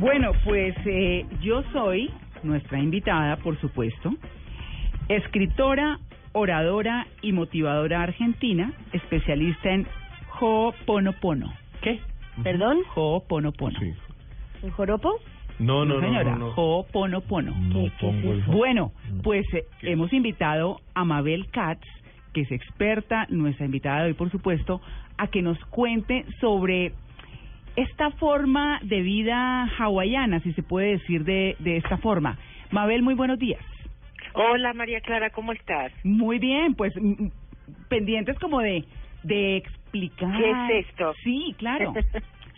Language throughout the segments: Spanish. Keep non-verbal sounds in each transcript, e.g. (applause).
Bueno, pues eh, yo soy nuestra invitada, por supuesto, escritora, oradora y motivadora argentina, especialista en Ho'oponopono. ¿Qué? ¿Perdón? Ho'oponopono. Sí. ¿Un joropo? No, no, no, señora, no, no. Ho'oponopono. No ¿Qué- qué pongo el? Bueno, No. pues eh, hemos invitado a Mabel Katz, que es experta, nuestra invitada de hoy, por supuesto, a que nos cuente sobre esta forma de vida hawaiana, si se puede decir de, de esta forma. Mabel, muy buenos días. Hola María Clara, ¿cómo estás? Muy bien, pues mm, mm, pendientes como de, de explicar. ¿Qué es esto? Sí, claro. (laughs)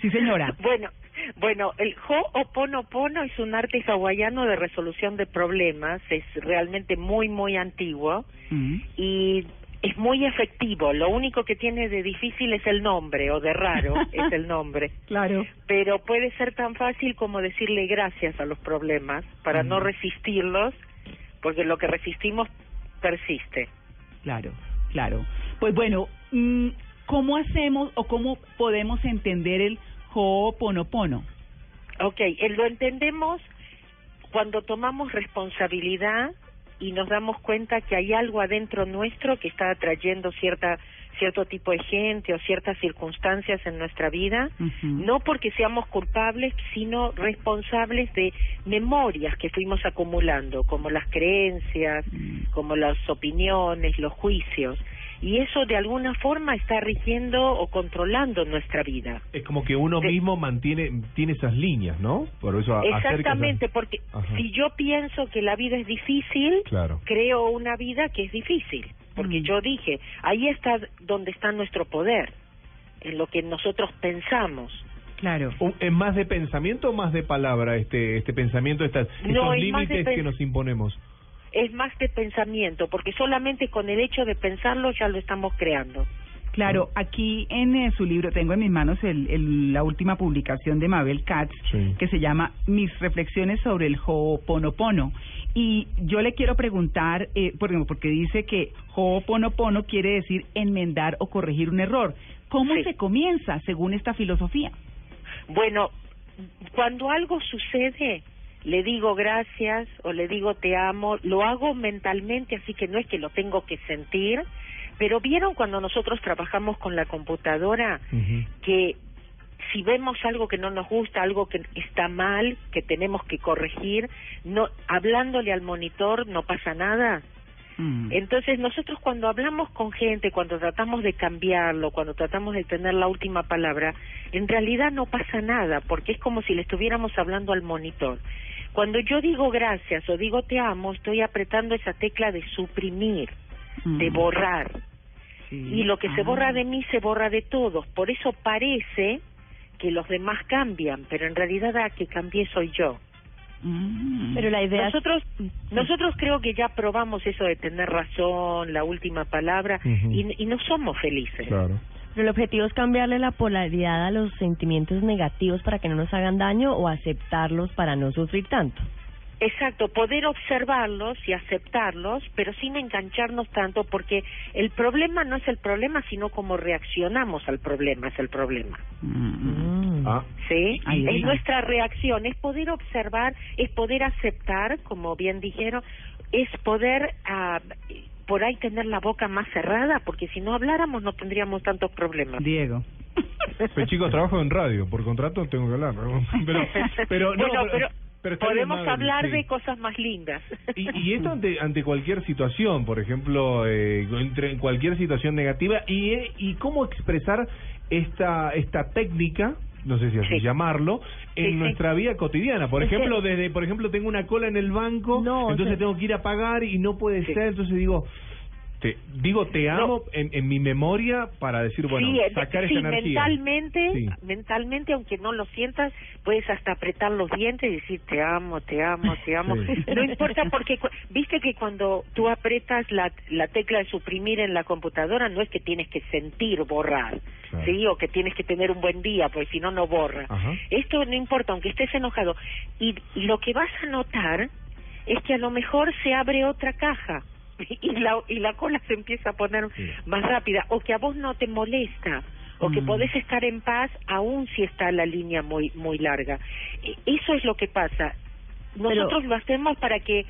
Sí, señora. bueno, bueno, el Ho'oponopono es un arte hawaiano de resolución de problemas, es realmente muy, muy antiguo Mm. y es muy efectivo. Lo único que tiene de difícil es el nombre, o de raro (laughs) es el nombre. Claro. Pero puede ser tan fácil como decirle gracias a los problemas para no resistirlos, porque lo que resistimos persiste. Claro, claro. Pues bueno, mm, ¿cómo hacemos o cómo podemos entender el Ho'oponopono? Ok, eh, lo entendemos cuando tomamos responsabilidad y nos damos cuenta que hay algo adentro nuestro que está atrayendo cierta cierto tipo de gente o ciertas circunstancias en nuestra vida, no porque seamos culpables, sino responsables de memorias que fuimos acumulando, como las creencias, Mm. como las opiniones, los juicios. Y eso de alguna forma está rigiendo o controlando nuestra vida. Es como que uno De- mismo mantiene tiene esas líneas, ¿no? Por eso Exactamente, esas- porque Ajá. si yo pienso que la vida es difícil, Claro. creo una vida que es difícil, porque Mm. yo dije, ahí está donde está nuestro poder, en lo que nosotros pensamos. Claro. ¿Es más de pensamiento o más de palabra este este pensamiento, estas, No, estos límites que nos imponemos? Es más de pensamiento, porque solamente con el hecho de pensarlo ya lo estamos creando. Claro, aquí en eh, su libro tengo en mis manos el, el- la última publicación de Mabel Katz Sí. que se llama Mis reflexiones sobre el Ho'oponopono. Y yo le quiero preguntar, eh, porque dice que Ho'oponopono quiere decir enmendar o corregir un error. ¿Cómo Sí. se comienza según esta filosofía? Bueno, cuando algo sucede, le digo gracias o le digo te amo, lo hago mentalmente, así que no es que lo tengo que sentir, pero vieron cuando nosotros trabajamos con la computadora que si vemos algo que no nos gusta, algo que está mal, que tenemos que corregir, no hablándole al monitor no pasa nada. Mm. Entonces nosotros cuando hablamos con gente, cuando tratamos de cambiarlo, cuando tratamos de tener la última palabra, en realidad no pasa nada, porque es como si le estuviéramos hablando al monitor. Cuando yo digo gracias o digo te amo, estoy apretando esa tecla de suprimir, de Mm. borrar. Sí. Y lo que se Ah. borra de mí se borra de todos. Por eso parece que los demás cambian, pero en realidad la que cambié soy yo. Mm. Pero la idea es- Nosotros, nosotros creo que ya probamos eso de tener razón, la última palabra, Ujú. y, y no somos felices. Claro. Pero el objetivo es cambiarle la polaridad a los sentimientos negativos para que no nos hagan daño o aceptarlos para no sufrir tanto. Exacto, poder observarlos y aceptarlos, pero sin engancharnos tanto, porque el problema no es el problema, sino cómo reaccionamos al problema es el problema. Mm. Ah, ¿Sí? Ahí es está. nuestra reacción, es poder observar, es poder aceptar, como bien dijeron, es poder ah, por ahí tener la boca más cerrada, porque si no habláramos no tendríamos tantos problemas. Diego. (laughs) pues chicos, trabajo en radio, por contrato tengo que hablar. ¿no? (laughs) Pero, pero, no, bueno, pero, podemos hablar sí. de cosas más lindas. (laughs) Y, y esto ante, ante cualquier situación, por ejemplo, eh, entre en cualquier situación negativa, y, eh, y cómo expresar esta esta técnica, no sé si así Sí. llamarlo, en Sí, sí. nuestra vida cotidiana. Por Es que- ejemplo, desde, por ejemplo, tengo una cola en el banco, No, entonces o sea- tengo que ir a pagar y no puede ser, entonces digo, te digo te No. amo en, en mi memoria para decir, bueno, sí, sacar sí, esa energía. mentalmente, Sí. mentalmente, aunque no lo sientas, puedes hasta apretar los dientes y decir te amo, te amo, te amo. No importa porque, viste que cuando tú apretas la, la tecla de suprimir en la computadora, no es que tienes que sentir borrar, Claro. ¿sí? O que tienes que tener un buen día, pues si no, no borra. Ajá. Esto no importa, aunque estés enojado. Y lo que vas a notar es que a lo mejor se abre otra caja (laughs) y la, y la cola se empieza a poner Sí. más rápida, o que a vos no te molesta, o que Mm. podés estar en paz aún si está la línea muy muy larga. E- Eso es lo que pasa. Nosotros lo hacemos para que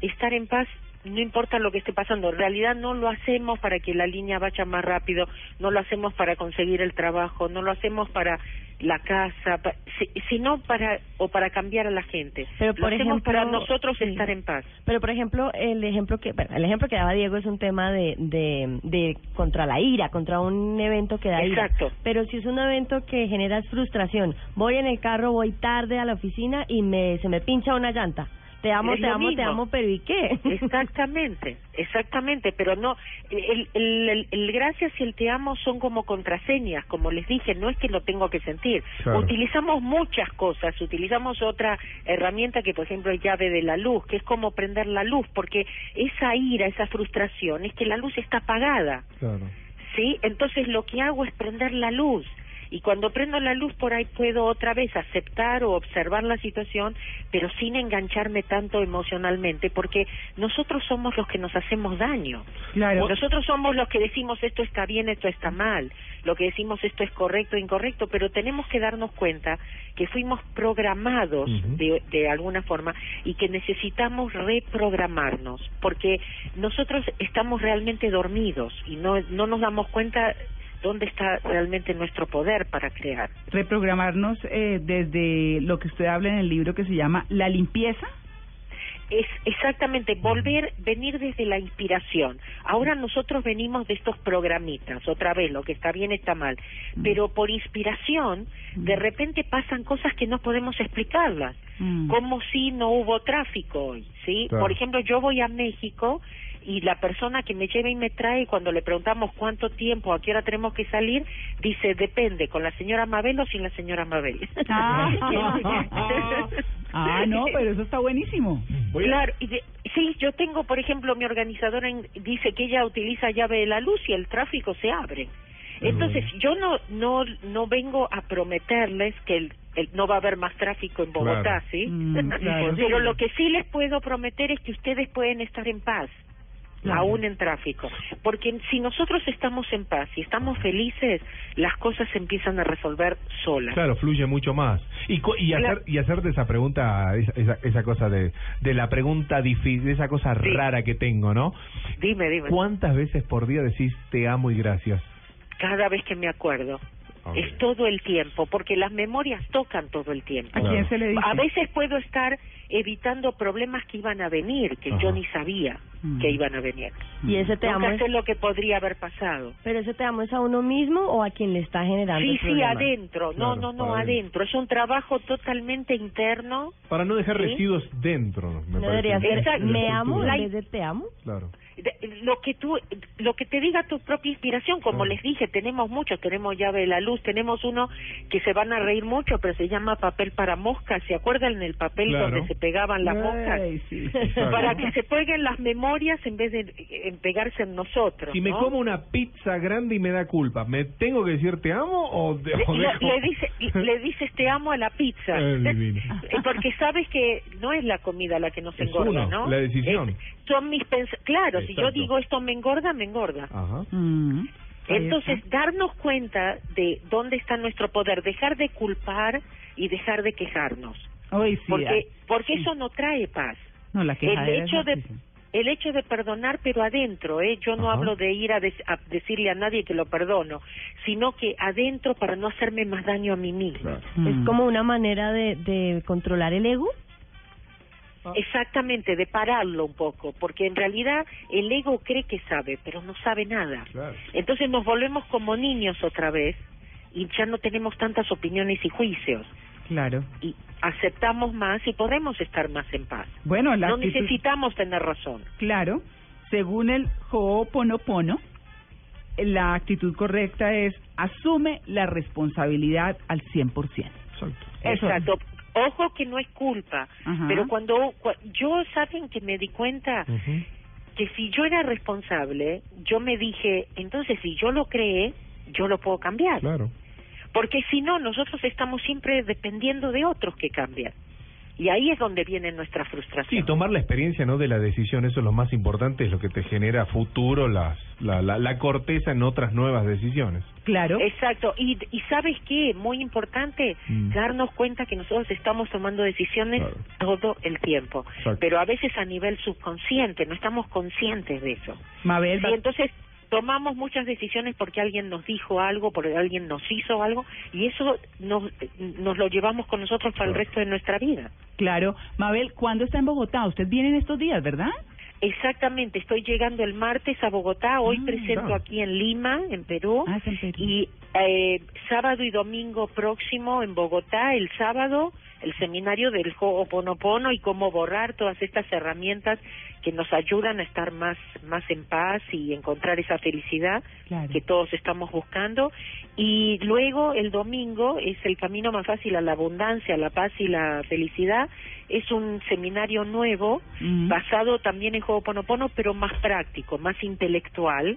estar en paz no importa lo que esté pasando, en realidad no lo hacemos para que la línea vaya más rápido, no lo hacemos para conseguir el trabajo, no lo hacemos para la casa, pa- si- sino para o para cambiar a la gente. Pero, por ejemplo, para nosotros sí. estar en paz. Pero, por ejemplo, el ejemplo que bueno, el ejemplo que daba Diego es un tema de, de, de contra la ira, contra un evento que da ira. Exacto. Pero si es un evento que genera frustración, voy en el carro, voy tarde a la oficina y me se me pincha una llanta. Te amo, Es te amo, te amo, pero ¿y qué? (laughs) Exactamente, exactamente, pero no, el, el, el, el gracias y el te amo son como contraseñas, como les dije, no es que lo tengo que sentir. Claro. Utilizamos muchas cosas, utilizamos otra herramienta que, por ejemplo, es llave de la luz, que es como prender la luz, porque esa ira, esa frustración, es que la luz está apagada. Claro. ¿sí? Entonces lo que hago es prender la luz. Y cuando prendo la luz por ahí puedo otra vez aceptar o observar la situación, pero sin engancharme tanto emocionalmente, porque nosotros somos los que nos hacemos daño. Claro. Nosotros somos los que decimos esto está bien, esto está mal, lo que decimos esto es correcto, incorrecto, pero tenemos que darnos cuenta que fuimos programados de, de alguna forma y que necesitamos reprogramarnos, porque nosotros estamos realmente dormidos y no, no nos damos cuenta dónde está realmente nuestro poder para crear. Reprogramarnos eh, desde lo que usted habla en el libro que se llama La limpieza. Es exactamente volver, venir desde la inspiración. Ahora nosotros venimos de estos programitas, otra vez, lo que está bien está mal, Mm. pero por inspiración, de repente pasan cosas que no podemos explicarlas, Mm. como si no hubo tráfico hoy, ¿sí? Claro. Por ejemplo, yo voy a México y la persona que me lleva y me trae, cuando le preguntamos cuánto tiempo, a qué hora tenemos que salir, dice, depende, con la señora Mabel o sin la señora Mabel. Ah, (laughs) (laughs) ah, no, pero eso está buenísimo. Claro, y de- sí, yo tengo, por ejemplo, mi organizadora en- dice que ella utiliza llave de la luz y el tráfico se abre. Entonces, yo no no no vengo a prometerles que el, el- no va a haber más tráfico en Bogotá, Claro. ¿sí? Mm, (laughs) claro. Pero lo que sí les puedo prometer es que ustedes pueden estar en paz. Claro. aún en tráfico, porque si nosotros estamos en paz y estamos felices, las cosas se empiezan a resolver solas. Claro, fluye mucho más. Y, co- y, hacer, y hacerte esa pregunta, esa, esa, esa cosa de, de la pregunta difícil, esa cosa Sí. rara que tengo, ¿no? Dime, dime. ¿Cuántas veces por día decís te amo y gracias? Cada vez que me acuerdo. Es todo el tiempo, porque las memorias tocan todo el tiempo. ¿A quién se le dice? A veces puedo estar evitando problemas que iban a venir, que Ajá. yo ni sabía Mm. que iban a venir. y ese te amo Nunca es, sé lo que podría haber pasado. pero ese te amo es a uno mismo o a quien le está generando Sí, el sí, problema? adentro. No, Claro, no, no, adentro. Es un trabajo totalmente interno. Para no dejar ¿Sí? residuos dentro, me No parece. debería ser Exacto. me amo en vez de te amo. Claro. De- Lo que tú, lo que te diga tu propia inspiración, como Claro. les dije, tenemos muchos, tenemos llave de la luz, tenemos uno que se van a reír mucho, pero se llama papel para moscas, ¿se acuerdan el papel Claro. donde se pegaban las moscas? Ay, sí. Para que se peguen las memorias en vez de en pegarse en nosotros. Si me como una pizza grande y me da culpa, ¿me tengo que decir te amo o, de, le, o le- dice, le dices te amo a la pizza. (laughs) Porque sabes que no es la comida la que nos Es engorda, uno, ¿no? la decisión. Es- son mis pens Claro, si yo digo esto me engorda, me engorda. Ajá. Mm. Entonces, darnos cuenta de dónde está nuestro poder, dejar de culpar y dejar de quejarnos. Ay, sí, Porque, porque sí. eso no trae paz. No, la El quejadera es hecho de. El hecho de perdonar, pero adentro, ¿eh? Yo no Ajá. hablo de ir a, des- a decirle a nadie que lo perdono, sino que adentro para no hacerme más daño a mí mismo. Claro. Mm. Es como una manera de, de controlar el ego. Exactamente, de pararlo un poco, porque en realidad el ego cree que sabe, pero no sabe nada. Claro. Entonces nos volvemos como niños otra vez y ya no tenemos tantas opiniones y juicios Claro. y aceptamos más y podemos estar más en paz. Bueno, la No actitud- necesitamos tener razón. Claro, según el Ho'oponopono, la actitud correcta es asume la responsabilidad al 100%. Exacto. Eso. Exacto. Ojo que no es culpa, Ajá. pero cuando cua- yo saben que me di cuenta que si yo era responsable, yo me dije, entonces si yo lo creé, yo lo puedo cambiar. Claro. Porque si no, nosotros estamos siempre dependiendo de otros que cambian. Y ahí es donde viene nuestra frustración. Sí, tomar la experiencia no de la decisión, eso es lo más importante, es lo que te genera futuro las, la, la, la corteza en otras nuevas decisiones. Claro. Exacto. Y, y sabes qué, muy importante, Mm. darnos cuenta que nosotros estamos tomando decisiones Claro. todo el tiempo, Exacto. pero a veces a nivel subconsciente, no estamos conscientes de eso. Mabel, Sí, entonces tomamos muchas decisiones porque alguien nos dijo algo, porque alguien nos hizo algo, y eso nos, nos lo llevamos con nosotros para el resto de nuestra vida. claro. Mabel, ¿cuándo está en Bogotá? Usted viene en estos días, ¿verdad? Exactamente, estoy llegando el martes a Bogotá, hoy Ah, presento aquí en Lima, en Perú, Ah, en Perú. y eh, sábado y domingo próximo en Bogotá, el sábado, el seminario del Ho'oponopono y cómo borrar todas estas herramientas que nos ayudan a estar más, más en paz y encontrar esa felicidad Claro. que todos estamos buscando. Y luego el domingo es el camino más fácil a la abundancia, a la paz y la felicidad. Es un seminario nuevo Mm. basado también en Ho'oponopono, pero más práctico, más intelectual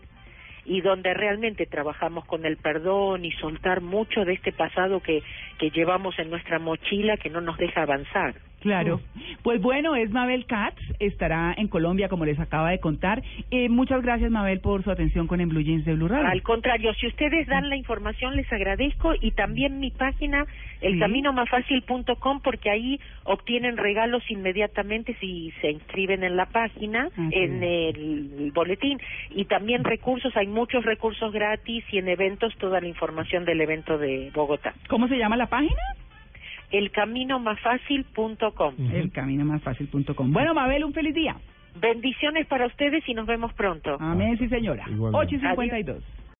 y donde realmente trabajamos con el perdón y soltar mucho de este pasado que, que llevamos en nuestra mochila que no nos deja avanzar. Claro. Pues bueno, es Mabel Katz, estará en Colombia, como les acaba de contar. Eh, muchas gracias, Mabel, por su atención con En Blue Jeans de Blue Radio. Al contrario, si ustedes dan la información les agradezco y también mi página Sí. elcaminomasfacil.com porque ahí obtienen regalos inmediatamente si se inscriben en la página, en el boletín y también recursos, hay muchos recursos gratis y en eventos toda la información del evento de Bogotá. ¿Cómo se llama la página? elcaminomasfacil.com. Ujú. El camino más fácil.com. Bueno, Mabel, un feliz día. Bendiciones para ustedes y nos vemos pronto. Amén, sí, señora. Igualmente. 8 y 52.